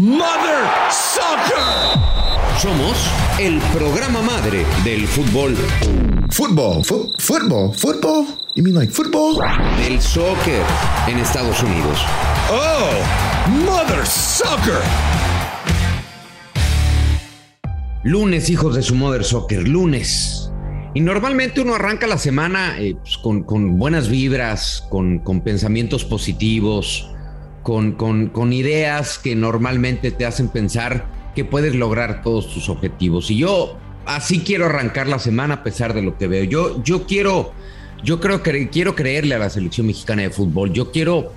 Mother Soccer. Somos el programa madre del fútbol. Fútbol, fútbol, fútbol. You mean like football? Del soccer en Estados Unidos. Oh, Mother Soccer. Lunes, hijos de su Mother Soccer, lunes. Y normalmente uno arranca la semana eh, pues, con, buenas vibras, con, con pensamientos positivos, con, con, ideas que normalmente te hacen pensar que puedes lograr todos tus objetivos. Y yo así quiero arrancar la semana a pesar de lo que veo. Yo, yo quiero, yo creo que quiero creerle a la selección mexicana de fútbol. Yo quiero,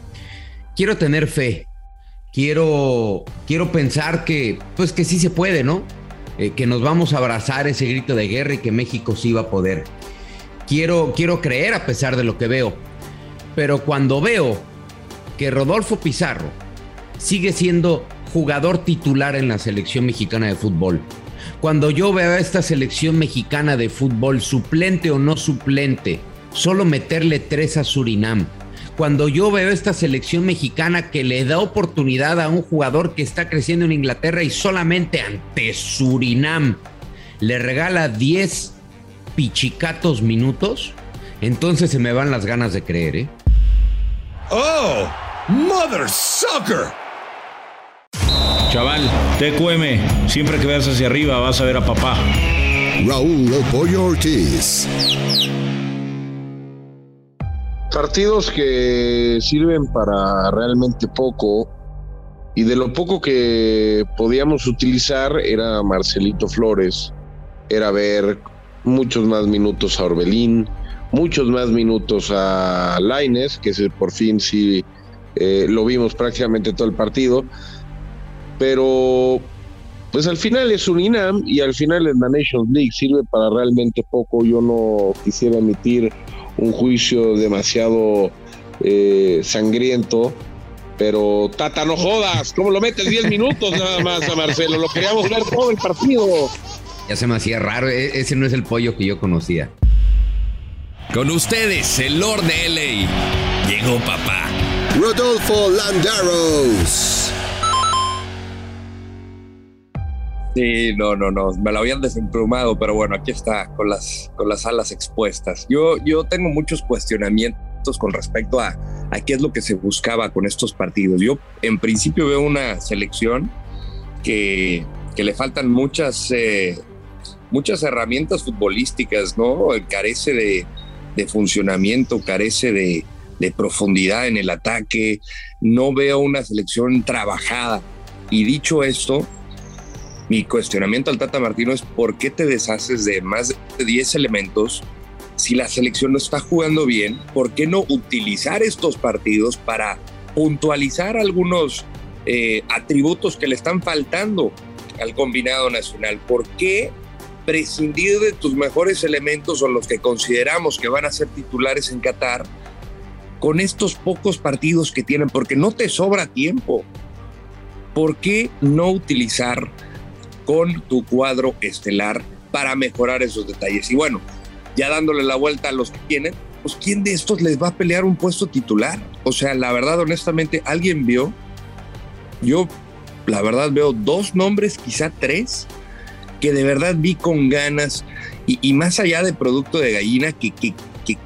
quiero tener fe. Quiero, quiero pensar que, pues que sí se puede, ¿no? Eh, que nos vamos a abrazar ese grito de guerra y que México sí va a poder. Quiero, quiero creer a pesar de lo que veo. Pero cuando veo que Rodolfo Pizarro sigue siendo jugador titular en la selección mexicana de fútbol. Cuando yo veo a esta selección mexicana de fútbol, suplente o no suplente, solo meterle tres a Surinam. Cuando yo veo esta selección mexicana que le da oportunidad a un jugador que está creciendo en Inglaterra y solamente ante Surinam le regala 10 pichicatos minutos, entonces se me van las ganas de creer, ¿eh? ¡Oh! ¡Mother Sucker! Chaval, TQM, siempre que veas hacia arriba vas a ver a papá. Raúl Pollo Ortiz. Partidos que sirven para realmente poco y de lo poco que podíamos utilizar era Marcelito Flores, era ver muchos más minutos a Orbelín, muchos más minutos a Laines, que por fin sí eh, lo vimos prácticamente todo el partido, pero pues al final es un INAM y al final es la Nations League, sirve para realmente poco, yo no quisiera emitir un juicio demasiado eh, sangriento, pero Tata, no jodas, ¿cómo lo metes 10 minutos nada más a Marcelo? Lo queríamos ver todo el partido. Ya se me hacía raro, e-, ese no es el pollo que yo conocía. Con ustedes, el Lord de LA. Llegó papá. Rodolfo Landaros. Sí, no, no, no, me lo habían desemplumado, pero bueno, aquí está, con las, con las alas expuestas. Yo, yo tengo muchos cuestionamientos con respecto a, a qué es lo que se buscaba con estos partidos. Yo, en principio, veo una selección que, que le faltan muchas, eh, muchas herramientas futbolísticas, ¿no? Carece de, de funcionamiento, carece de, profundidad en el ataque, no veo una selección trabajada. Y dicho esto, mi cuestionamiento al Tata Martino es por qué te deshaces de más de 10 elementos si la selección no está jugando bien, ¿por qué no utilizar estos partidos para puntualizar algunos eh, atributos que le están faltando al combinado nacional? ¿Por qué prescindir de tus mejores elementos o los que consideramos que van a ser titulares en Qatar con estos pocos partidos que tienen, porque no te sobra tiempo. ¿Por qué no utilizar con tu cuadro estelar para mejorar esos detalles? Y bueno, ya dándole la vuelta a los que tienen, pues ¿quién de estos les va a pelear un puesto titular? O sea, la verdad, honestamente, ¿alguien vio? Yo, la verdad, veo dos nombres, quizá tres, que de verdad vi con ganas y, más allá de producto de gallina, que, que,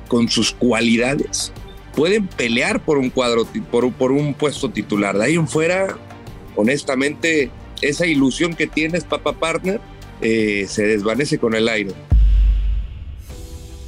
con sus cualidades pueden pelear por un cuadro, por, un puesto titular. De ahí en fuera, honestamente, esa ilusión que tienes, Papa Partner, eh, se desvanece con el aire.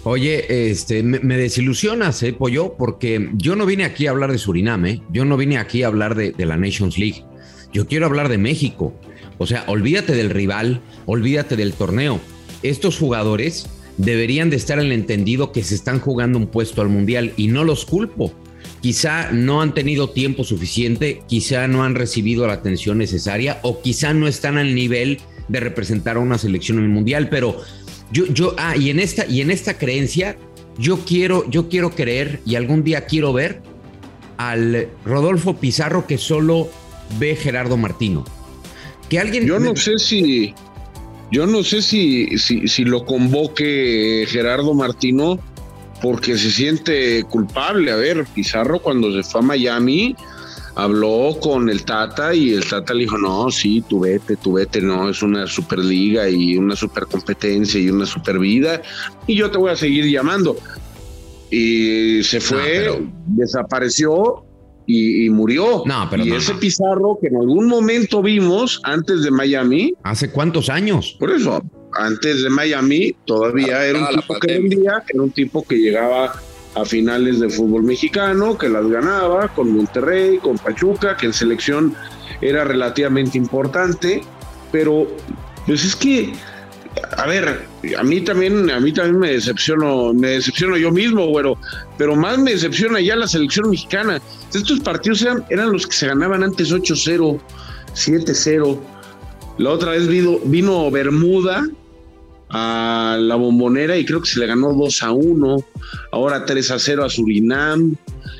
Oye, este, me, desilusionas, ¿eh, Pollo? Porque yo no vine aquí a hablar de Surinam, ¿eh? Yo no vine aquí a hablar de la Nations League. Yo quiero hablar de México. O sea, olvídate del rival, olvídate del torneo. Estos jugadores deberían de estar en el entendido que se están jugando un puesto al mundial y no los culpo. Quizá no han tenido tiempo suficiente, quizá no han recibido la atención necesaria o quizá no están al nivel de representar a una selección en el mundial, pero yo yo ah y en esta y en esta creencia yo quiero yo quiero creer y algún día quiero ver al Rodolfo Pizarro que solo ve Gerardo Martino alguien. Yo no sé si. Yo no sé si, si, lo convoque Gerardo Martino porque se siente culpable. A ver, Pizarro cuando se fue a Miami habló con el Tata y el Tata le dijo, no, sí, tú vete, tú vete, no, es una superliga y una super competencia y una super vida y yo te voy a seguir llamando. Y se fue, desapareció y, murió. No, pero y ese Pizarro que en algún momento vimos antes de Miami. ¿Hace cuántos años? Por eso, antes de Miami todavía era un tipo que vendía, era un tipo que llegaba a finales de fútbol mexicano, que las ganaba con Monterrey, con Pachuca, que en selección era relativamente importante, pero pues es que, a ver, a mí también, a mí también me decepciono, me decepciono yo mismo, güero, pero más me decepciona ya la selección mexicana. Estos partidos eran, los que se ganaban antes 8-0, 7-0. La otra vez vino, Bermuda a la bombonera y creo que se le ganó 2 a 1, ahora 3 a 0 a Surinam.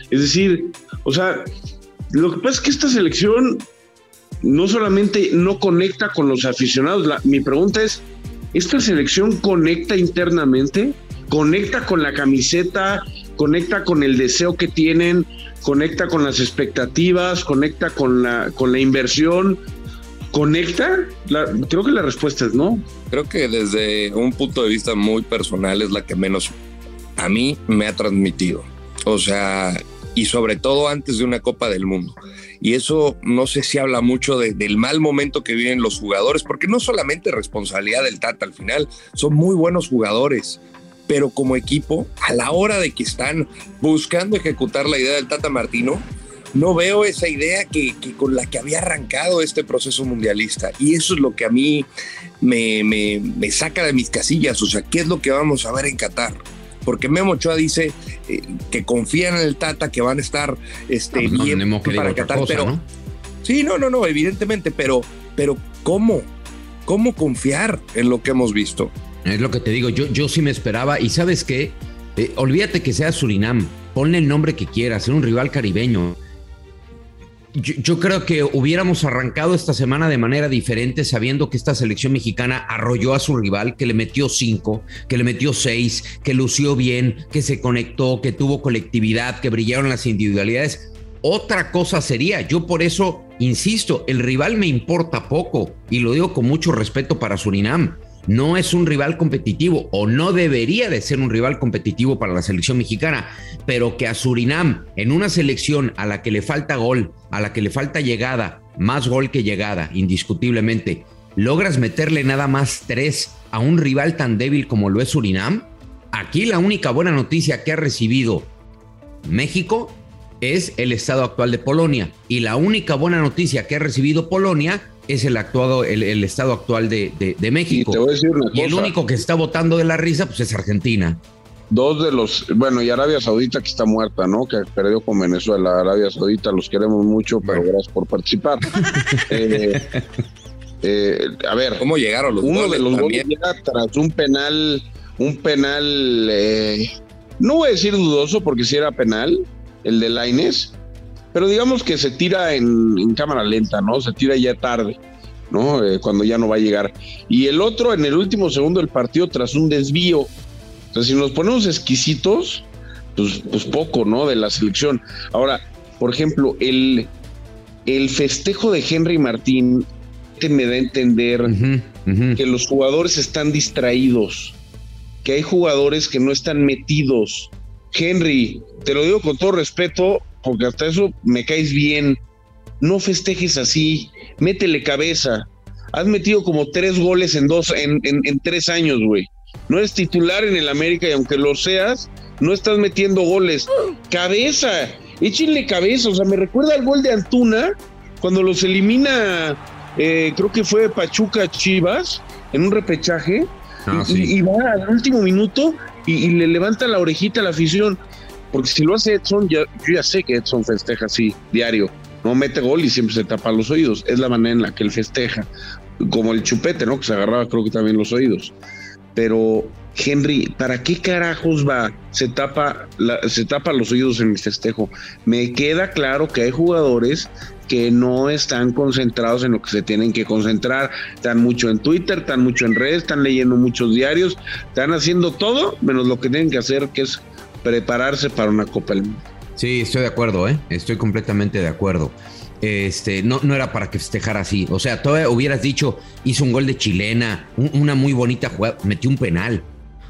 Es decir, o sea, lo que pasa es que esta selección no solamente no conecta con los aficionados, mi pregunta es, ¿esta selección conecta internamente? ¿Conecta con la camiseta? ¿Conecta con el deseo que tienen? ¿Conecta con las expectativas? ¿Conecta con la, con la inversión? ¿Conecta? creo que la respuesta es no. Creo que desde un punto de vista muy personal es la que menos a mí me ha transmitido. O sea, y sobre todo antes de una Copa del Mundo. Y eso no sé si habla mucho del mal momento que viven los jugadores, porque no solamente responsabilidad del Tata al final, son muy buenos jugadores, pero como equipo, a la hora de que están buscando ejecutar la idea del Tata Martino, no veo esa idea que, con la que había arrancado este proceso mundialista. Y eso es lo que a mí me, me, saca de mis casillas. O sea, ¿qué es lo que vamos a ver en Qatar? Porque Memo Ochoa dice eh, que confían en el Tata, que van a estar este, no, bien para Qatar. pero, Sí, no, no, no, evidentemente, pero, pero ¿cómo? ¿Cómo confiar en lo que hemos visto? Es lo que te digo, yo, yo sí me esperaba. Y sabes qué, eh, olvídate que sea Surinam, ponle el nombre que quieras, ser un rival caribeño yo, creo que hubiéramos arrancado esta semana de manera diferente, sabiendo que esta selección mexicana arrolló a su rival, que le metió cinco, que le metió seis, que lució bien, que se conectó, que tuvo colectividad, que brillaron las individualidades. Otra cosa sería, yo por eso insisto, el rival me importa poco y lo digo con mucho respeto para Surinam no es un rival competitivo o no debería de ser un rival competitivo para la selección mexicana, pero que a Surinam, en una selección a la que le falta gol, a la que le falta llegada, más gol que llegada, indiscutiblemente, logras meterle nada más tres a un rival tan débil como lo es Surinam, aquí la única buena noticia que ha recibido México es el estado actual de Polonia. Y la única buena noticia que ha recibido Polonia es el actuado, el, estado actual de, México. Y, el único que está votando de la risa, pues es Argentina. Dos de los, bueno, y Arabia Saudita que está muerta, ¿no? Que perdió con Venezuela. Arabia Saudita los queremos mucho, pero gracias por participar. Eh, eh, a ver, ¿cómo llegaron los Uno de los goles tras un penal, un penal, eh, no voy a decir dudoso porque si era penal, el de Laines, pero digamos que se tira en, cámara lenta, ¿no? Se tira ya tarde, ¿no? Eh, cuando ya no va a llegar. Y el otro en el último segundo del partido tras un desvío. Entonces, si nos ponemos exquisitos, pues, pues poco, ¿no? De la selección. Ahora, por ejemplo, el, el festejo de Henry Martín me da a entender que los jugadores están distraídos, que hay jugadores que no están metidos. Henry, te lo digo con todo respeto, porque hasta eso me caes bien. No festejes así, métele cabeza. Has metido como tres goles en dos, en, en, tres años, güey. No eres titular en el América y aunque lo seas, no estás metiendo goles. Cabeza, échenle cabeza. O sea, me recuerda al gol de Antuna cuando los elimina, eh, creo que fue Pachuca Chivas en un repechaje. Ah, y, va al último minuto y, y, le levanta la orejita a la afición. Porque si lo hace Edson, yo ya sé que Edson festeja así, diario. No mete gol y siempre se tapa los oídos. Es la manera en la que él festeja. Como el chupete, ¿no? Que se agarraba, creo que también los oídos. Pero, Henry, ¿para qué carajos va? Se tapa, se tapa los oídos en mi festejo. Me queda claro que hay jugadores que no están concentrados en lo que se tienen que concentrar. Están mucho en Twitter, están mucho en redes, están leyendo muchos diarios, están haciendo todo menos lo que tienen que hacer, que es prepararse para una Copa del Mundo. Sí, estoy de acuerdo, ¿eh? Estoy completamente de acuerdo. Este, no, no era para que festejara así. O sea, todavía hubieras dicho, hizo un gol de chilena, una muy bonita jugada, metió un penal.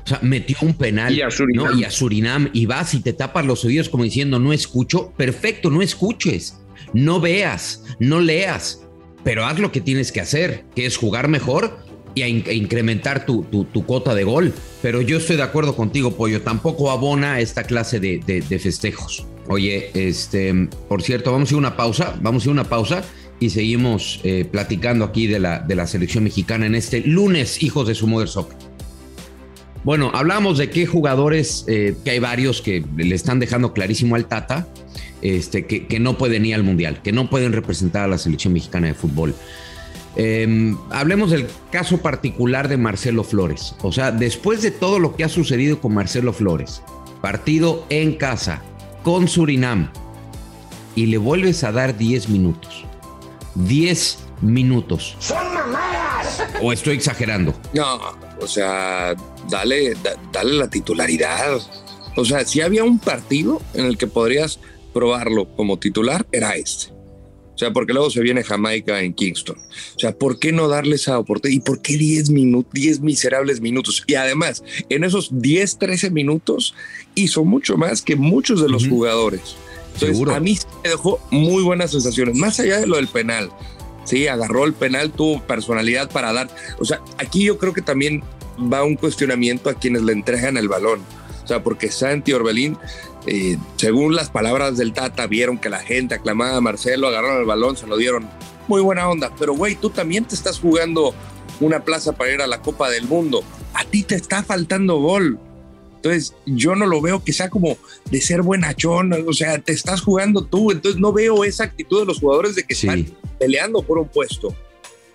O sea, metió un penal. Y a Surinam. Y a Surinam. Y vas y te tapas los oídos como diciendo, no escucho. Perfecto, no escuches. No veas, no leas. Pero haz lo que tienes que hacer, que es jugar mejor y a incrementar tu, tu, cuota de gol. Pero yo estoy de acuerdo contigo, Pollo. Tampoco abona esta clase de, de, festejos. Oye, este, por cierto, vamos a ir a una pausa. Vamos a ir a una pausa y seguimos eh, platicando aquí de la, de la selección mexicana en este lunes, hijos de su Mother Soccer. Bueno, hablamos de qué jugadores, eh, que hay varios que le están dejando clarísimo al Tata, este, que, que no pueden ir al Mundial, que no pueden representar a la selección mexicana de fútbol. Em, hablemos del caso particular de Marcelo Flores. O sea, después de todo lo que ha sucedido con Marcelo Flores, partido en casa con Surinam, y le vuelves a dar 10 minutos. 10 minutos. ¡Son mamadas! ¿O estoy exagerando? No, o sea, dale, dale la titularidad. O sea, si había un partido en el que podrías probarlo como titular, era este. O sea, porque luego se viene Jamaica en Kingston. O sea, ¿por qué no darle esa oportunidad? ¿Y por qué 10 minutos, 10 miserables minutos? Y además, en esos 10, 13 minutos hizo mucho más que muchos de los jugadores. Entonces, a mí me dejó muy buenas sensaciones, más allá de lo del penal. Sí, agarró el penal, tuvo personalidad para dar. O sea, aquí yo creo que también va un cuestionamiento a quienes le entregan el balón. O sea, porque Santi Orbelín eh, según las palabras del Tata, vieron que la gente aclamaba a Marcelo, agarraron el balón, se lo dieron. Muy buena onda. Pero, güey, tú también te estás jugando una plaza para ir a la Copa del Mundo. A ti te está faltando gol. Entonces, yo no lo veo que sea como de ser buenachón, o sea, te estás jugando tú, entonces no veo esa actitud de los jugadores de que están peleando por un puesto.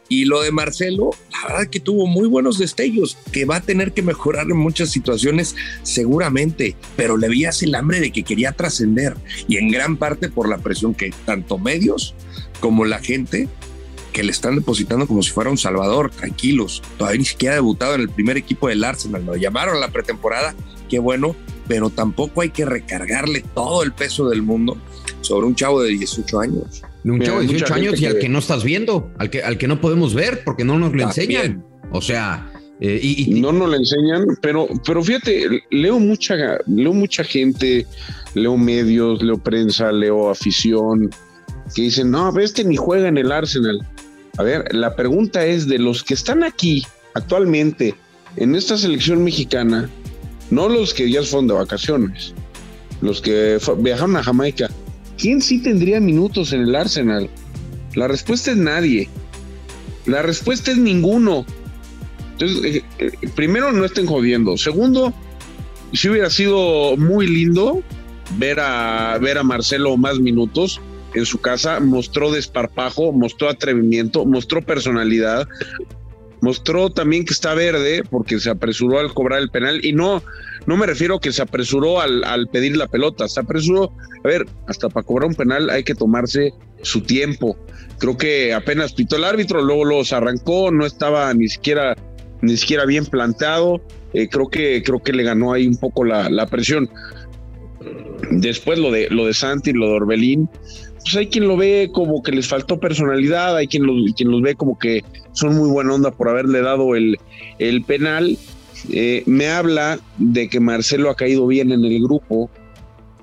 Y lo de Marcelo, la verdad que tuvo muy buenos destellos, que va a tener que mejorar en muchas situaciones seguramente, pero le veías el hambre de que quería trascender y en gran parte por la presión que tanto medios como la gente que le están depositando como si fuera un salvador, tranquilos, todavía ni siquiera ha debutado en el primer equipo del Arsenal, lo llamaron a la pretemporada, qué bueno, pero tampoco hay que recargarle todo el peso del mundo sobre un chavo de 18 años. De un chavo de 18 años y al que no estás viendo, al que, al que no podemos ver porque no nos lo enseñan. O sea, eh, y, no nos lo enseñan, pero, pero fíjate, leo mucha, leo mucha gente, leo medios, leo prensa, leo afición, que dicen, no, este ni juega en el Arsenal. A ver, la pregunta es de los que están aquí actualmente en esta selección mexicana, no los que ya son de vacaciones, los que viajaron a Jamaica, ¿quién sí tendría minutos en el Arsenal? La respuesta es nadie. La respuesta es ninguno. Entonces, eh, eh, primero, no estén jodiendo. Segundo, si hubiera sido muy lindo ver a, ver a Marcelo más minutos en su casa, mostró desparpajo, mostró atrevimiento, mostró personalidad, mostró también que está verde porque se apresuró al cobrar el penal y no, no me refiero que se apresuró al, al, pedir la pelota, se apresuró, a ver, hasta para cobrar un penal hay que tomarse su tiempo. Creo que apenas pitó el árbitro, luego los arrancó, no estaba ni siquiera, ni siquiera bien plantado. Eh, creo que, creo que le ganó ahí un poco la, la presión. Después lo de lo de Santi, lo de Orbelín, pues hay quien lo ve como que les faltó personalidad, hay quien, quien los ve como que son muy buena onda por haberle dado el, el penal eh, me habla de que Marcelo ha caído bien en el grupo,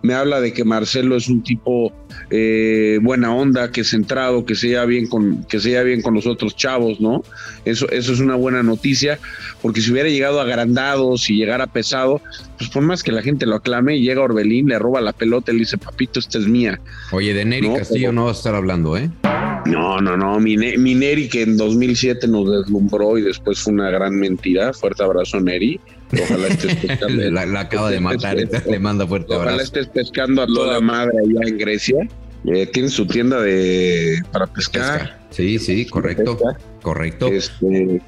me habla de que Marcelo es un tipo eh, buena onda, que es centrado, que se lleva bien con, que se bien con los otros chavos, ¿no? Eso, eso es una buena noticia, porque si hubiera llegado agrandado, si llegara pesado, pues por más que la gente lo aclame, llega Orbelín, le roba la pelota y le dice, papito, esta es mía. Oye, de Neri Castillo no va a estar hablando, ¿eh? No, no, no. Mi, Neri que en 2007 nos deslumbró y después fue una gran mentira. Fuerte abrazo, Neri. Ojalá estés pescando. la, acaba de matar, le manda fuerte abrazo. Ojalá estés pescando a toda madre allá en Grecia. Eh, tiene su tienda de para pescar. Sí, sí, correcto. Correcto. Este,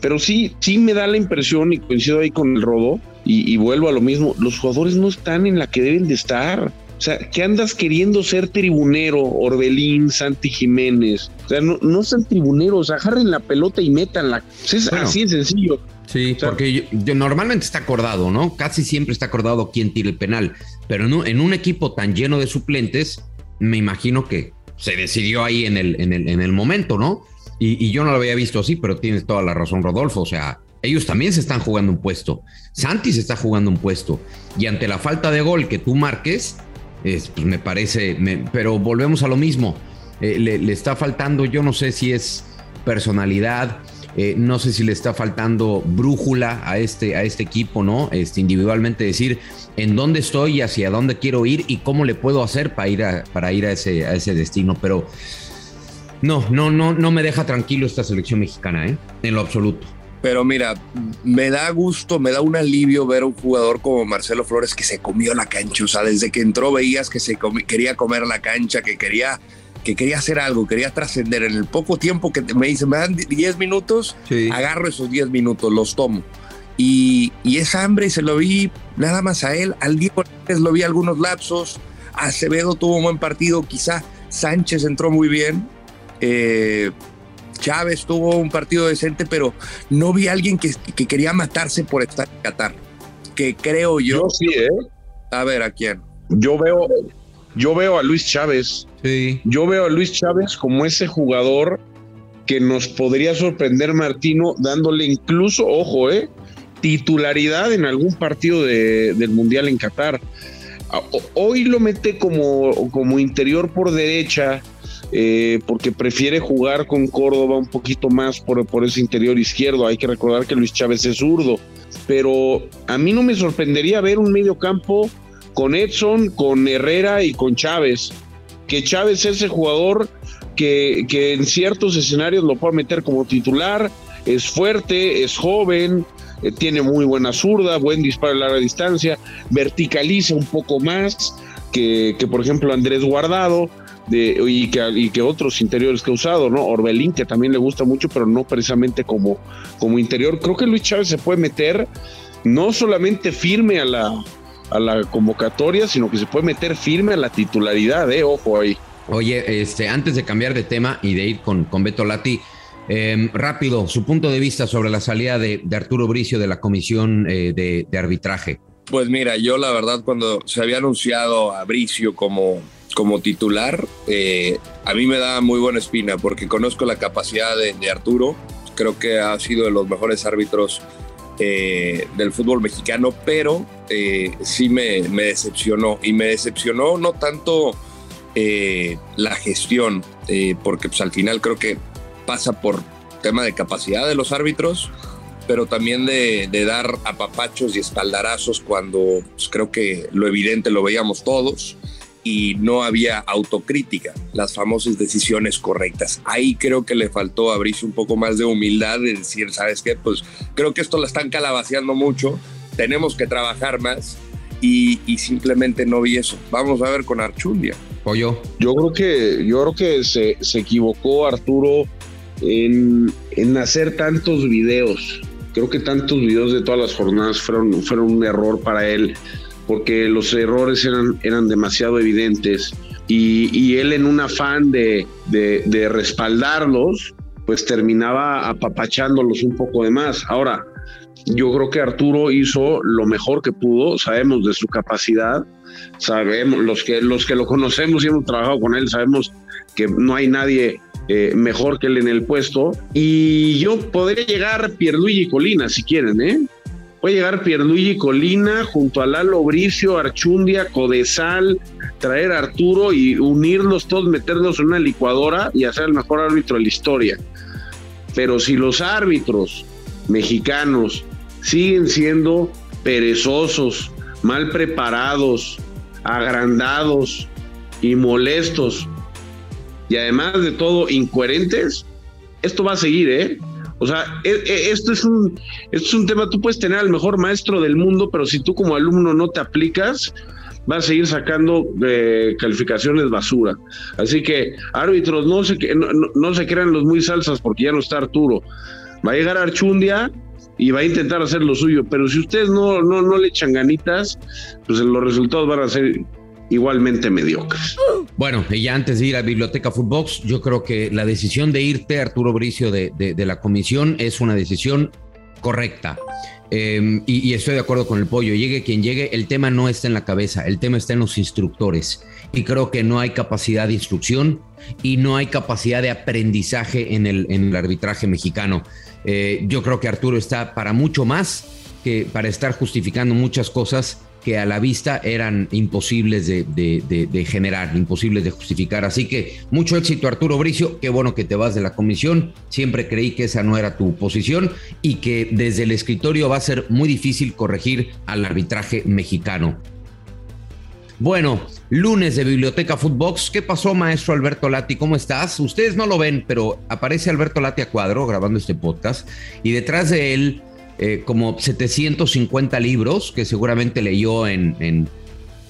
pero sí, sí me da la impresión y coincido ahí con el rodo y, y vuelvo a lo mismo. Los jugadores no están en la que deben de estar. O sea, ¿qué andas queriendo ser tribunero, Orbelín, Santi Jiménez? O sea, no, no sean tribuneros, agarren la pelota y métanla. Es así de sencillo. Sí, porque normalmente está acordado, ¿no? Casi siempre está acordado quién tira el penal, pero en un, en un equipo tan lleno de suplentes, me imagino que se decidió ahí en el, en el, en el momento, ¿no? Y, y, yo no lo había visto así, pero tienes toda la razón, Rodolfo. O sea, ellos también se están jugando un puesto. Santi se está jugando un puesto. Y ante la falta de gol que tú marques, pues me parece, pero volvemos a lo mismo. Eh, le, está faltando, yo no sé si es personalidad, eh, no sé si le está faltando brújula a este, a este equipo, ¿no? Este, individualmente decir en dónde estoy y hacia dónde quiero ir y cómo le puedo hacer para ir a, para ir a, ese, a ese destino. Pero no, no, no, no me deja tranquilo esta selección mexicana, ¿eh? En lo absoluto. Pero mira, me da gusto, me da un alivio ver a un jugador como Marcelo Flores que se comió la cancha. O sea, desde que entró veías que se quería comer la cancha, que quería, que quería hacer algo, quería trascender. En el poco tiempo que me dice, me dan 10 minutos, agarro esos 10 minutos, los tomo. Y, y, esa hambre se lo vi nada más a él. Al Diego lo vi algunos lapsos. Acevedo tuvo un buen partido, quizá Sánchez entró muy bien. Eh, Chávez tuvo un partido decente, pero no vi a alguien que, quería matarse por estar en Qatar. Que creo yo. Yo sí, ¿eh? A ver, ¿a quién? Yo veo, yo veo a Luis Chávez. Sí. Yo veo a Luis Chávez como ese jugador que nos podría sorprender Martino, dándole incluso, ojo, ¿eh? titularidad en algún partido del Mundial en Qatar. Hoy lo mete como, como interior por derecha, eh, porque prefiere jugar con Córdoba un poquito más por, por ese interior izquierdo. Hay que recordar que Luis Chávez es zurdo, pero a mí no me sorprendería ver un medio campo con Edson, con Herrera y con Chávez. Que Chávez es ese jugador que, que en ciertos escenarios lo puede meter como titular, es fuerte, es joven, eh, tiene muy buena zurda, buen disparo a larga distancia, verticaliza un poco más que, que por ejemplo Andrés Guardado y, que, y que otros interiores que ha usado, ¿no? Orbelín, que también le gusta mucho, pero no precisamente como, como interior. Creo que Luis Chávez se puede meter no solamente firme a la, a la convocatoria, sino que se puede meter firme a la titularidad, ¿eh? Ojo ahí. Oye, este, antes de cambiar de tema y de ir con, con Beto Lati, em, rápido, su punto de vista sobre la salida de, Arturo Bricio de la comisión eh, de, de, arbitraje. Pues mira, yo la verdad cuando se había anunciado a Bricio como, como titular, eh, a mí me da muy buena espina porque conozco la capacidad de, Arturo. Creo que ha sido de los mejores árbitros eh, del fútbol mexicano, pero eh, sí me, decepcionó. Y me decepcionó no tanto la gestión, porque pues, al final creo que pasa por tema de capacidad de los árbitros, pero también de, dar apapachos y espaldarazos cuando pues, creo que lo evidente lo veíamos todos y no había autocrítica, las famosas decisiones correctas. Ahí creo que le faltó abrirse un poco más de humildad de decir, ¿sabes qué? Pues creo que esto la están calabaceando mucho, tenemos que trabajar más y, simplemente no vi eso. Vamos a ver con Archundia. Pollo. Yo creo que, yo creo que se, se equivocó Arturo en, en hacer tantos videos. Creo que tantos videos de todas las jornadas fueron, fueron un error para él porque los errores eran, eran demasiado evidentes y, él en un afán de, de, respaldarlos, pues terminaba apapachándolos un poco de más. Ahora, yo creo que Arturo hizo lo mejor que pudo, sabemos de su capacidad, sabemos, los que, los que lo conocemos y hemos trabajado con él, sabemos que no hay nadie eh, mejor que él en el puesto. Y yo podría llegar Pierluigi Colina, si quieren, ¿eh? Puede llegar Pierluigi Colina junto a Lalo Bricio, Archundia, Codesal, traer a Arturo y unirlos todos, meterlos en una licuadora y hacer el mejor árbitro de la historia. Pero si los árbitros mexicanos siguen siendo perezosos, mal preparados, agrandados y molestos, y además de todo incoherentes, esto va a seguir, ¿eh? O sea, e, e, esto es un, esto es un tema, tú puedes tener al mejor maestro del mundo, pero si tú como alumno no te aplicas, vas a seguir sacando eh, calificaciones basura. Así que, árbitros, no se, no, no, se crean los muy salsas porque ya no está Arturo. Va a llegar Archundia y va a intentar hacer lo suyo, pero si ustedes no, no, no le echan ganitas, pues los resultados van a ser igualmente mediocres. Bueno, y ya antes de ir a Biblioteca Footbox, yo creo que la decisión de irte, Arturo Bricio, de, de, la comisión es una decisión correcta. Em, y, estoy de acuerdo con el pollo. Llegue quien llegue, el tema no está en la cabeza, el tema está en los instructores. Y creo que no hay capacidad de instrucción y no hay capacidad de aprendizaje en el, en el arbitraje mexicano. Eh, yo creo que Arturo está para mucho más que para estar justificando muchas cosas que a la vista eran imposibles de, generar, imposibles de justificar. Así que mucho éxito Arturo Bricio, qué bueno que te vas de la comisión, siempre creí que esa no era tu posición y que desde el escritorio va a ser muy difícil corregir al arbitraje mexicano. Bueno, lunes de Biblioteca Footbox. ¿Qué pasó, maestro Alberto Lati? ¿Cómo estás? Ustedes no lo ven, pero aparece Alberto Lati a cuadro grabando este podcast y detrás de él eh, como 750 libros que seguramente leyó en,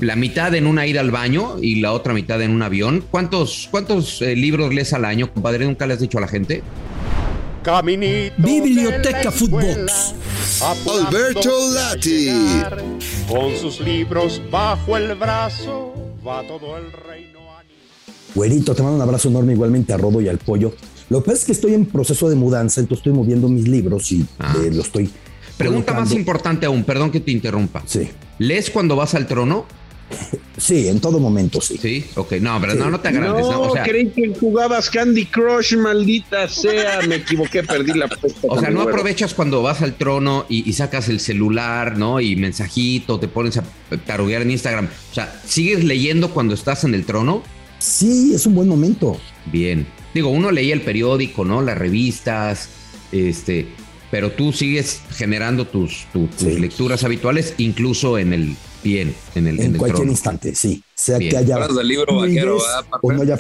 la mitad en una ida al baño y la otra mitad en un avión. ¿Cuántos, cuántos eh, libros lees al año, compadre? ¿Nunca le has dicho a la gente? Caminito Biblioteca Footbox. Alberto Lati. Con sus libros bajo el brazo va todo el reino. Güerito, te mando un abrazo enorme igualmente a Rodo y al Pollo. Lo que pasa es que estoy en proceso de mudanza, entonces estoy moviendo mis libros y ah. eh, lo estoy. Pregunta más importante aún, perdón que te interrumpa. Sí. ¿Lees cuando vas al trono? Sí, en todo momento, sí. Sí, ok. No, pero no, no te agrandes. No, o sea, creí que jugabas Candy Crush, maldita sea. Me equivoqué, perdí la apuesta. O sea, no aprovechas cuando vas al trono y, sacas el celular, ¿no? Y mensajito, te pones a taruguear en Instagram. O sea, ¿sigues leyendo cuando estás en el trono? Sí, es un buen momento. Bien. Digo, uno leía el periódico, ¿no? Las revistas, este, pero tú sigues generando tus, tus lecturas habituales, incluso en el bien, en el En, cualquier instante, sí. Sea que haya. del libro vaquero, o no haya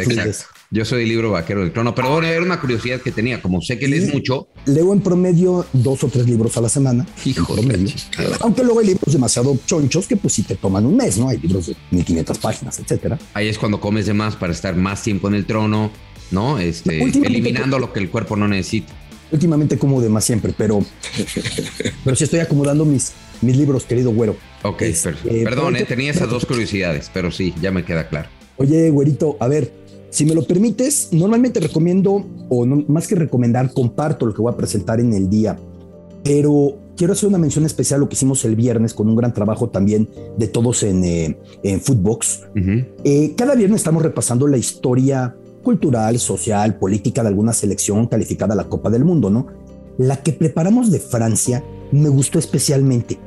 Yo soy el libro vaquero del trono, pero bueno, era una curiosidad que tenía, como sé que lees mucho. Leo en promedio dos o tres libros a la semana. Hijo promedio. Aunque luego hay libros demasiado chonchos que pues sí te toman un mes, ¿no? Hay libros de 1500 páginas, etcétera. Ahí es cuando comes de más para estar más tiempo en el trono, ¿no? Este, eliminando lo que el cuerpo no necesita. Últimamente como de más siempre, pero, pero sí estoy acomodando mis, mis libros, querido güero. Ok, este, perdón, eh, tenía esas dos curiosidades, pero sí, ya me queda claro. Oye, güerito, a ver, si me lo permites, normalmente recomiendo, o más que recomendar, comparto lo que voy a presentar en el día, pero quiero hacer una mención especial a lo que hicimos el viernes con un gran trabajo también de todos en, eh, en Footbox. Eh, cada viernes estamos repasando la historia cultural, social, política de alguna selección calificada a la Copa del Mundo, ¿no? La que preparamos de Francia me gustó especialmente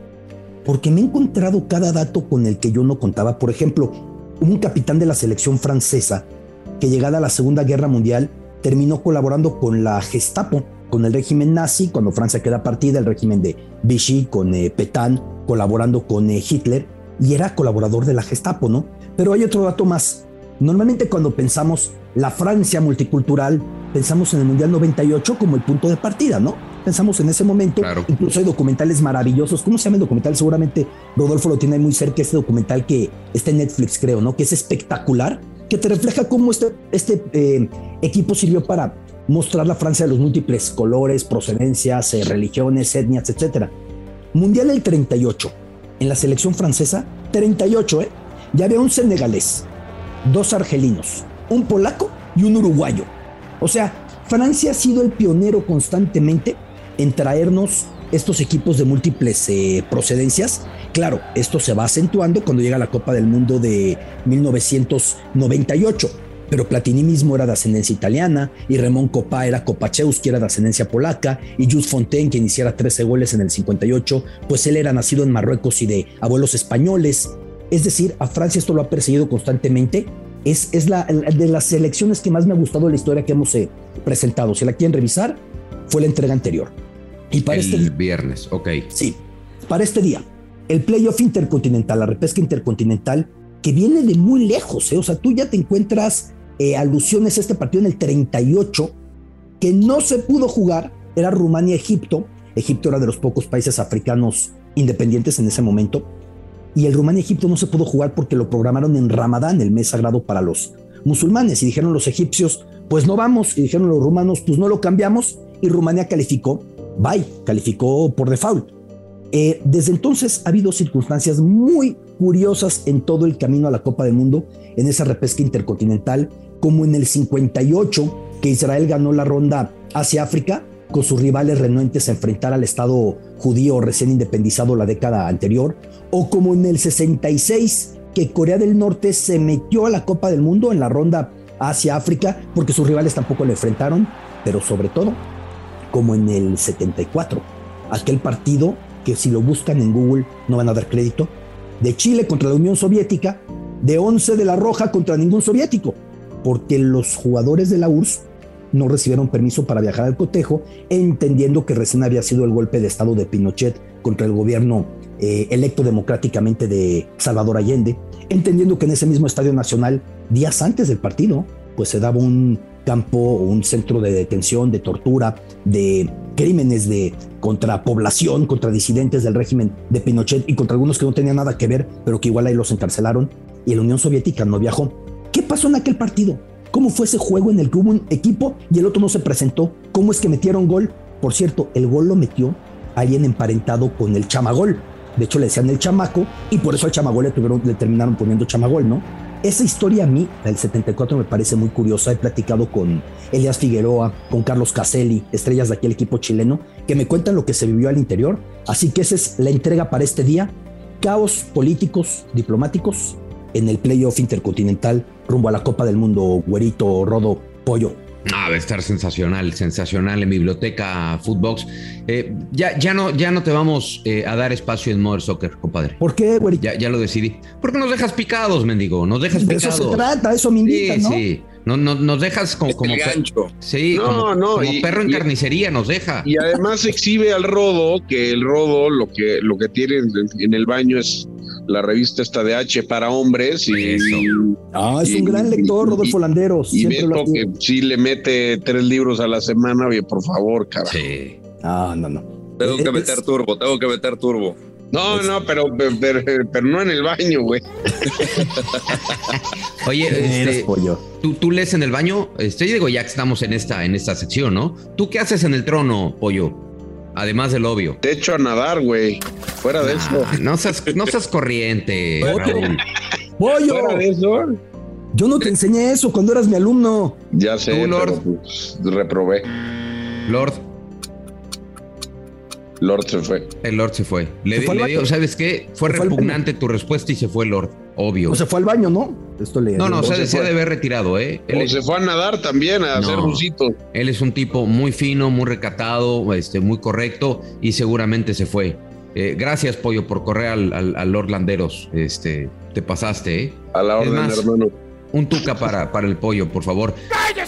porque me he encontrado cada dato con el que yo no contaba. Por ejemplo, un capitán de la selección francesa que llegada a la Segunda Guerra Mundial terminó colaborando con la Gestapo, con el régimen nazi, cuando Francia queda partida, el régimen de Vichy con eh, Petain, colaborando con eh, Hitler, y era colaborador de la Gestapo, ¿no? Pero hay otro dato más. Normalmente cuando pensamos la Francia multicultural, pensamos en el Mundial 98 como el punto de partida, ¿no? Pensamos en ese momento. Incluso hay documentales maravillosos. ¿Cómo se llama el documental? Seguramente Rodolfo lo tiene muy cerca, este documental que está en Netflix, creo, ¿no? Que es espectacular, que te refleja cómo este, este eh, equipo sirvió para mostrar la Francia de los múltiples colores, procedencias, eh, religiones, etnias, etc. Mundial el 38. En la selección francesa, 38, ¿eh? Ya había un senegalés, dos argelinos, un polaco y un uruguayo. O sea, Francia ha sido el pionero constantemente en traernos estos equipos de múltiples eh, procedencias. Claro, esto se va acentuando cuando llega la Copa del Mundo de 1998. Pero Platini mismo era de ascendencia italiana, y Ramón Copá era Kopachewski, era de ascendencia polaca, y Jules Fontaine, que iniciara 13 goles en el 58, pues él era nacido en Marruecos y de abuelos españoles. Es decir, a Francia esto lo ha perseguido constantemente es, es la, de las selecciones que más me ha gustado la historia que hemos eh, presentado. Si la quieren revisar, fue la entrega anterior. Y para el este viernes, ok. Sí, para este día, el playoff intercontinental, la repesca intercontinental, que viene de muy lejos, ¿eh? o sea, tú ya te encuentras eh, alusiones a este partido en el 38, que no se pudo jugar, era Rumania-Egipto, Egipto era de los pocos países africanos independientes en ese momento, y el Rumania-Egipto no se pudo jugar porque lo programaron en Ramadán, el mes sagrado para los musulmanes, y dijeron los egipcios, pues no vamos, y dijeron los rumanos, pues no lo cambiamos, y Rumania calificó, bye, calificó por default. Eh, desde entonces ha habido circunstancias muy curiosas en todo el camino a la Copa del Mundo, en esa repesca intercontinental, como en el 58, que Israel ganó la ronda hacia África, con sus rivales renuentes a enfrentar al Estado judío recién independizado la década anterior, o como en el 66, que Corea del Norte se metió a la Copa del Mundo en la ronda hacia África, porque sus rivales tampoco le enfrentaron, pero sobre todo, como en el 74, aquel partido que si lo buscan en Google no van a dar crédito, de Chile contra la Unión Soviética, de 11 de la Roja contra ningún soviético, porque los jugadores de la URSS no recibieron permiso para viajar al cotejo, entendiendo que recién había sido el golpe de Estado de Pinochet contra el gobierno eh, electo democráticamente de Salvador Allende, entendiendo que en ese mismo Estadio Nacional, días antes del partido, pues se daba un campo, un centro de detención, de tortura, de crímenes de contra población, contra disidentes del régimen de Pinochet y contra algunos que no tenían nada que ver, pero que igual ahí los encarcelaron y la Unión Soviética no viajó. ¿Qué pasó en aquel partido? ¿Cómo fue ese juego en el que hubo un equipo y el otro no se presentó? ¿Cómo es que metieron gol? Por cierto, el gol lo metió alguien emparentado con el chamagol. De hecho, le decían el chamaco y por eso al chamagol le, tuvieron, le terminaron poniendo chamagol, ¿no? Esa historia a mí, del 74, me parece muy curiosa. He platicado con Elias Figueroa, con Carlos Caselli, estrellas de aquel equipo chileno, que me cuentan lo que se vivió al interior. Así que esa es la entrega para este día. Caos políticos, diplomáticos en el playoff intercontinental rumbo a la Copa del Mundo, güerito, rodo, pollo. Ah, va a estar sensacional, sensacional en Biblioteca Footbox. Eh, ya, ya, no, ya no te vamos eh, a dar espacio en Mother Soccer, compadre. ¿Por qué, güey? Ya, ya lo decidí. Porque nos dejas picados, mendigo. Nos dejas De picados. eso se trata, eso me invita, Sí, ¿no? sí. No, no- nos dejas como, como gancho. Sí, No, como, no, como y- perro en y- carnicería nos deja. Y además exhibe al Rodo, que el Rodo lo que, lo que tiene en, en el baño es la revista esta de H para hombres y, Eso. Ah, es Y- un gran lector, y- Rodolfo Landeros. y Siempre lo ha Beto que sido. sí le mete tres libros a la semana, oye, por favor, cara. Sí. Ah, no, no. Tengo que Es- meter turbo, tengo que meter turbo. No, no, pero, pero, pero no en el baño, güey. Oye, este. ¿tú, tú lees en el baño. Este, yo digo, ya que estamos en esta, en esta sección, ¿no? ¿Tú qué haces en el trono, pollo? Además del obvio. Te echo a nadar, güey. Fuera de eso. No, seas, no seas corriente, Raúl. Pollo, Fuera de eso. yo no te enseñé eso cuando eras mi alumno. Ya sé, Tú, Lord. pero pues, reprobé. Lord, Lord se fue. el Lord se fue. Le, Se fue al le baño. digo, ¿sabes qué? Fue Se fue al repugnante tu respuesta y se fue Lord. Obvio. O se fue al baño, ¿no? Esto le. no, no, se, se se fue. ha de haber retirado, ¿eh? Él O es, se fue a nadar también, a No. hacer bucitos. él es un tipo muy fino, muy recatado, este, muy correcto y seguramente se fue. Eh, gracias, Pollo, por correr al, al- al Lord Landeros. Este, te pasaste, ¿eh? A la orden, más, hermano. Un tuca para, para el pollo, por favor. ¡Cállese, carajo!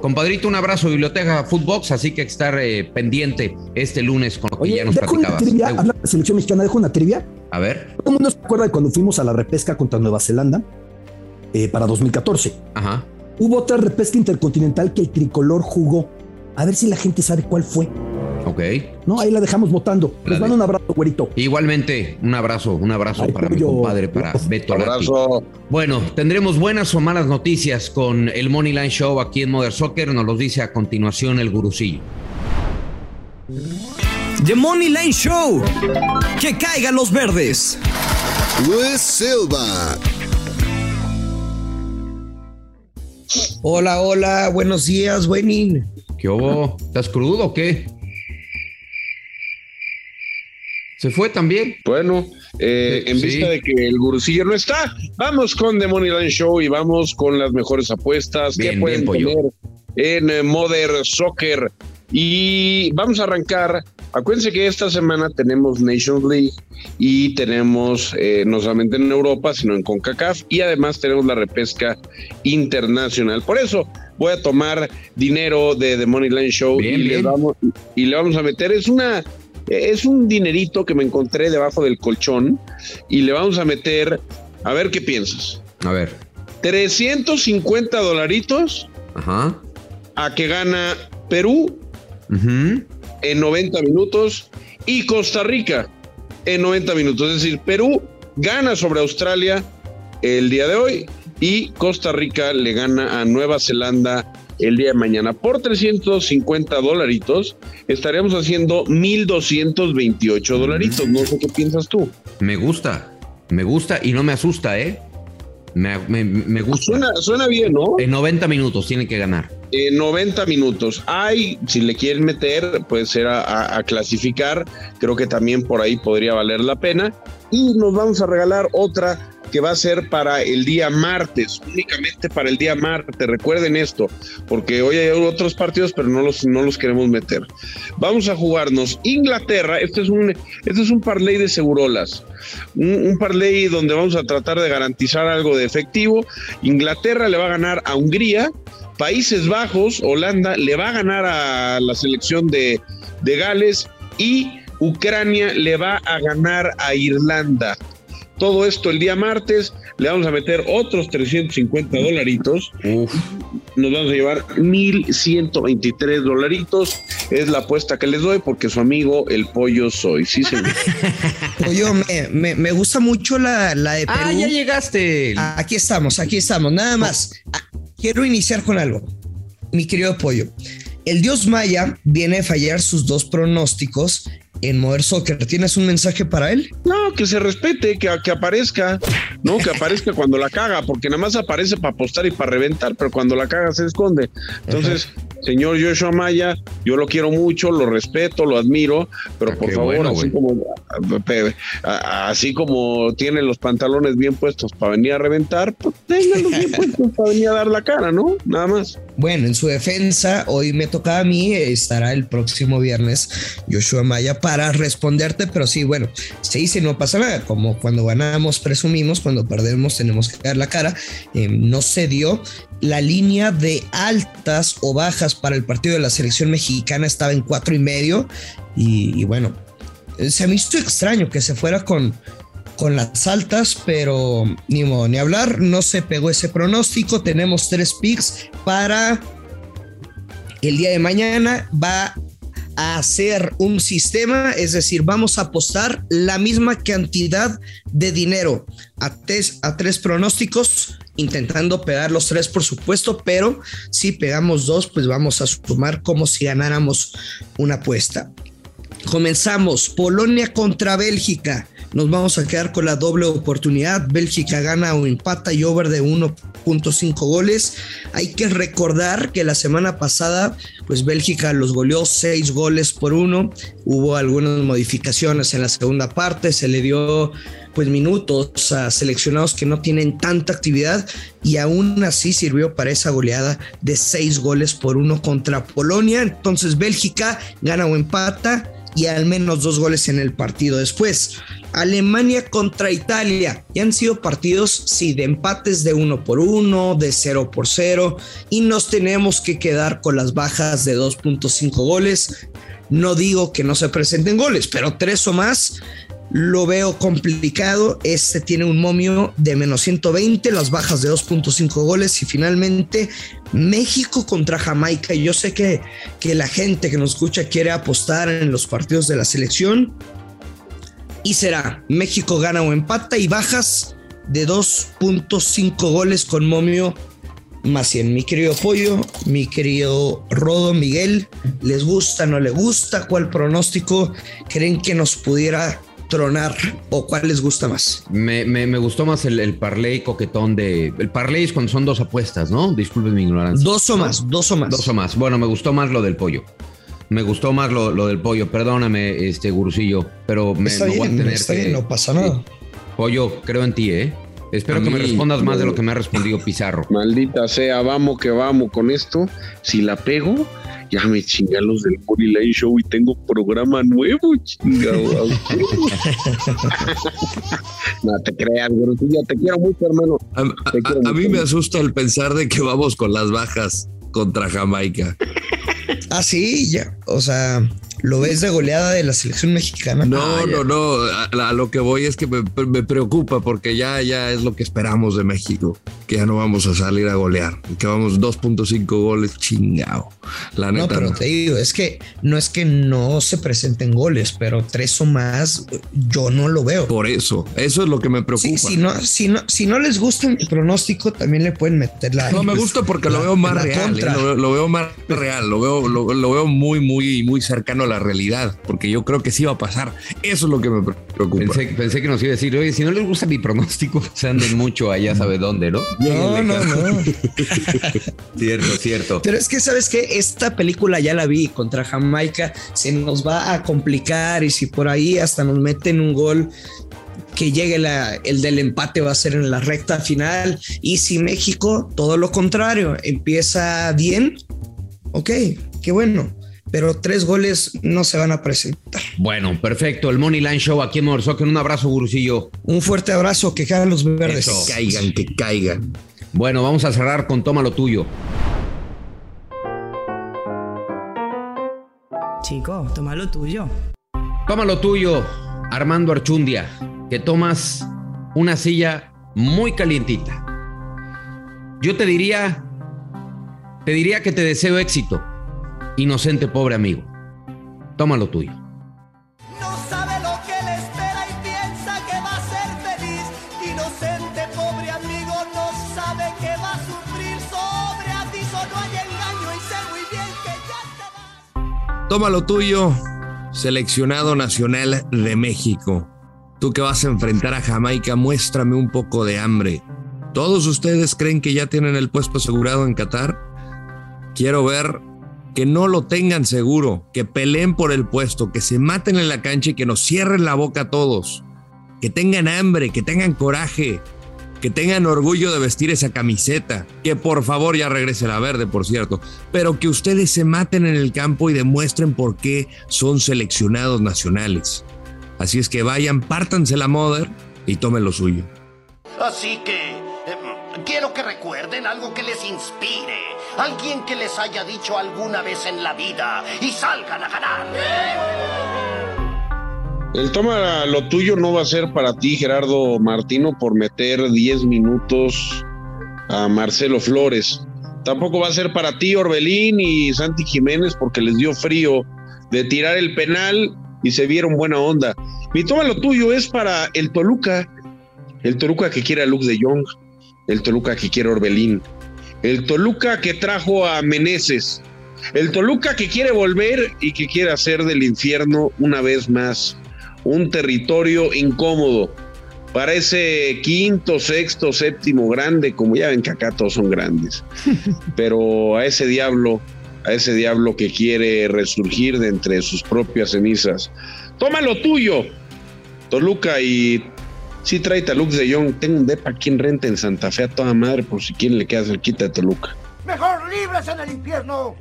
Compadrito, un abrazo, Biblioteca Footbox, así que estar eh, pendiente este lunes con lo que Oye, ya nos dejo una platicabas. trivia. Eh, Habla de la selección mexicana, dejo una trivia. A ver, Todo el mundo se acuerda de cuando fuimos a la repesca contra Nueva Zelanda eh, para 2014. ajá. Hubo otra repesca intercontinental que el tricolor jugó. A ver si la gente sabe cuál fue. Ok. No, ahí la dejamos votando. La Les de- mando un abrazo, güerito. Igualmente, un abrazo, un abrazo Ay, para mi compadre, para Beto. Abrazo. Bueno, tendremos buenas o malas noticias con el Money Line Show aquí en Mother Soccer. Nos los dice a continuación el gurucillo. The Money Line Show. Que caigan los verdes. Luis Silva. Hola, hola, buenos días, Buenín. ¿Qué hubo? ¿Estás crudo o qué? ¿Se fue también? Bueno, eh, en Sí. vista de que el gurusillo no está, vamos con The Moneyline Show y vamos con las mejores apuestas Bien, que pueden bien, pollo. tener en eh, Mother Soccer. Y vamos a arrancar. Acuérdense que esta semana tenemos Nations League y tenemos eh, no solamente en Europa, sino en CONCACAF y además tenemos la repesca internacional. Por eso voy a tomar dinero de The Moneyline Show Bien, y, le vamos, y le vamos a meter. Es una es un dinerito que me encontré debajo del colchón y le vamos a meter, a ver qué piensas, A ver. 350 dolaritos Ajá. a que gana Perú en 90 minutos y Costa Rica en 90 minutos. Es decir, Perú gana sobre Australia el día de hoy y Costa Rica le gana a Nueva Zelanda el día de mañana. Por 350 dolaritos estaríamos haciendo 1.228 dolaritos. No sé qué piensas tú. Me gusta. Me gusta y no me asusta, ¿eh? Me, me, me gusta. Suena, suena bien, ¿no? En 90 minutos tiene que ganar. En 90 minutos. Hay, si le quieren meter, puede ser a, a, a, clasificar. Creo que también por ahí podría valer la pena. Y nos vamos a regalar otra que va a ser para el día martes, únicamente para el día martes. Recuerden esto, porque hoy hay otros partidos, pero no los, no los queremos meter. Vamos a jugarnos Inglaterra. Este es un, este es un parlay de segurolas. Un, un parlay donde vamos a tratar de garantizar algo de efectivo. Inglaterra le va a ganar a Hungría. Países Bajos, Holanda, le va a ganar a la selección de, de Gales y Ucrania le va a ganar a Irlanda. Todo esto el día martes, le vamos a meter otros 350 dolaritos. Uf. Nos vamos a llevar 1123 dolaritos. Es la apuesta que les doy porque su amigo el pollo soy. Sí, señor. Pollo, me, me, me, gusta mucho la, la de Perú. Ah, ya llegaste. Aquí estamos, aquí estamos. Nada más. Quiero iniciar con algo. Mi querido pollo. El dios Maya viene a fallar sus dos pronósticos en Mover Soccer. ¿Tienes un mensaje para él? No, que se respete, que, que aparezca, no, que aparezca cuando la caga, porque nada más aparece para apostar y para reventar, pero cuando la caga se esconde. Entonces, Ajá. señor Joshua Maya, yo lo quiero mucho, lo respeto, lo admiro, pero por favor, bueno, así, como, así como tiene los pantalones bien puestos para venir a reventar, pues ténganlos bien puestos para venir a dar la cara, ¿no? Nada más. Bueno, en su defensa, hoy me toca a mí, estará el próximo viernes Joshua Maya para responderte, pero sí, bueno, se dice no pasa nada, como cuando ganamos presumimos, cuando perdemos tenemos que dar la cara, eh, no se dio, la línea de altas o bajas para el partido de la selección mexicana estaba en cuatro y medio y, y bueno, se me hizo extraño que se fuera con, con las altas, pero ni modo, ni hablar, no se pegó ese pronóstico. Tenemos tres picks para el día de mañana. Va a hacer un sistema, es decir, vamos a apostar la misma cantidad de dinero a tres, a tres pronósticos, intentando pegar los tres, por supuesto, pero si pegamos dos, pues vamos a sumar como si ganáramos una apuesta. Comenzamos, Polonia contra Bélgica. Nos vamos a quedar con la doble oportunidad. Bélgica gana o empata y over de 1.5 goles. Hay que recordar que la semana pasada, pues Bélgica los goleó 6 goles por uno. Hubo algunas modificaciones en la segunda parte. Se le dio pues minutos a seleccionados que no tienen tanta actividad y aún así sirvió para esa goleada de 6 goles por uno contra Polonia. Entonces Bélgica gana o empata y al menos dos goles en el partido después. Alemania contra Italia. Ya han sido partidos, sí, de empates de uno por uno, de cero por cero, y nos tenemos que quedar con las bajas de 2.5 goles. No digo que no se presenten goles, pero tres o más lo veo complicado. Este tiene un momio de menos 120, las bajas de 2.5 goles y finalmente México contra Jamaica. Yo sé que, que la gente que nos escucha quiere apostar en los partidos de la selección y será México gana o empata y bajas de 2.5 goles con momio más 100. Mi querido Pollo, mi querido Rodo, Miguel, ¿les gusta, no les gusta? ¿Cuál pronóstico creen que nos pudiera tronar o cuál les gusta más? Me, me, me gustó más el, el, parlay coquetón de. El parlay es cuando son dos apuestas, ¿no? Disculpen mi ignorancia. Dos o más, dos o más. Dos o más. Bueno, me gustó más lo del pollo. Me gustó más lo, lo del pollo. Perdóname, este gurusillo, pero me, está me bien, voy a tener está que, bien, no pasa nada. Sí. Pollo, creo en ti, ¿eh? Espero que me respondas más de lo que me ha respondido Pizarro. Maldita sea, vamos que vamos con esto. Si la pego, ya me chingué a los del Money Line Show y tengo programa nuevo, chingado. no te creas, Gurusillo, te quiero mucho, hermano. A, a- a mí me asusta el pensar de que vamos con las bajas contra Jamaica. Ah, sí, ya. O sea, ¿lo ves de goleada de la selección mexicana? No, Ah, no, no. A, a lo que voy es que me, me preocupa porque ya, ya es lo que esperamos de México. Que ya no vamos a salir a golear. Que vamos 2.5 goles chingado. La No, neta. pero no. te digo, es que no es que no se presenten goles, pero tres o más, yo no lo veo. Por eso, eso es lo que me preocupa. Sí, si no, si no, si no les gusta el pronóstico, también le pueden meter la. No, me gusta porque lo veo más real. ¿eh? lo, veo- lo veo más real, lo veo, lo, lo veo muy, muy, muy cercano a la realidad, porque yo creo que sí va a pasar. Eso es lo que me preocupa. Pensé, que nos iba a decir, oye, si no les gusta mi pronóstico, se anden mucho allá sabe dónde, ¿no? No, no, no. cierto, cierto. Pero es que, ¿sabes qué? Esta película ya la vi contra Jamaica, se nos va a complicar y si por ahí hasta nos meten un gol que llegue el del empate va a ser en la recta final. Y si México, todo lo contrario, empieza bien, ok, qué bueno. Pero tres goles no se van a presentar. Bueno, perfecto. El Money Line Show aquí en Morsoken. Un abrazo, Gurusillo. Un fuerte abrazo. Que caigan los verdes. Que caigan, que caigan. Bueno, vamos a cerrar con Toma lo tuyo. Chico, toma lo tuyo. Toma lo tuyo, Armando Archundia que tomas una silla muy calientita. Yo te diría, te diría que te deseo éxito, inocente pobre amigo. Toma lo tuyo. No sabe lo que le espera y piensa que va a ser feliz. Inocente pobre amigo no sabe que va a sufrir. Sobre aviso no hay engaño y sé muy bien que ya te vas. Toma lo tuyo, seleccionado nacional de México. Tú que vas a enfrentar a Jamaica, muéstrame un poco de hambre. ¿Todos ustedes creen que ya tienen el puesto asegurado en Qatar? Quiero ver que no lo tengan seguro, que peleen por el puesto, que se maten en la cancha y que nos cierren la boca a todos. Que tengan hambre, que tengan coraje, que tengan orgullo de vestir esa camiseta, que por favor ya regrese la verde, por cierto, pero que ustedes se maten en el campo y demuestren por qué son seleccionados nacionales. Así es que vayan, pártanse la moda y tomen lo suyo. Así que quiero que recuerden algo que les inspire, alguien que les haya dicho alguna vez en la vida y salgan a ganar. El toma lo tuyo no va a ser para ti, Gerardo Martino, por meter 10 minutos a Marcelo Flores. Tampoco va a ser para ti, Orbelín y Santi Jiménez, porque les dio frío de tirar el penal y se vieron buena onda. Mi toma lo tuyo es para el Toluca, el Toluca que quiere a Luke de Jong, el Toluca que quiere Orbelín, el Toluca que trajo a Meneses, el Toluca que quiere volver y que quiere hacer del infierno una vez más un territorio incómodo para ese quinto, sexto, séptimo grande, como ya ven que acá todos son grandes, pero a ese diablo a ese diablo que quiere resurgir de entre sus propias cenizas. Toma lo tuyo, Toluca, y sí trae a Lux de Jong. Tengo un depa aquí en renta en Santa Fe a toda madre por si quieren le queda cerquita de Toluca. Mejor libres en el infierno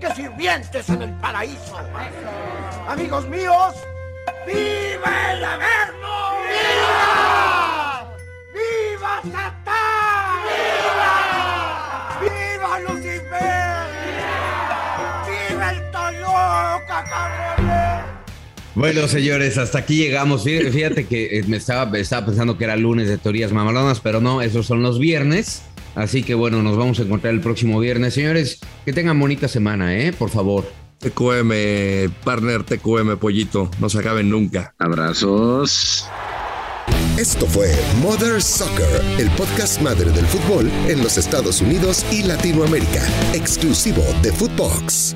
que sirvientes en el paraíso. Amigos míos, ¡viva el Averno! ¡Viva! ¡Viva Satán! ¡Viva! ¡Viva Lucifer! Bueno, señores, hasta aquí llegamos. Fíjate que eh, me estaba, estaba pensando que era lunes de teorías mamalonas, pero no, esos son los viernes. Así que bueno, nos vamos a encontrar el próximo viernes. Señores, que tengan bonita semana, ¿eh? Por favor. TQM, partner, TQM, pollito. No se acaben nunca. Abrazos. Esto fue Mother Soccer, el podcast madre del fútbol en los Estados Unidos y Latinoamérica, exclusivo de Footbox.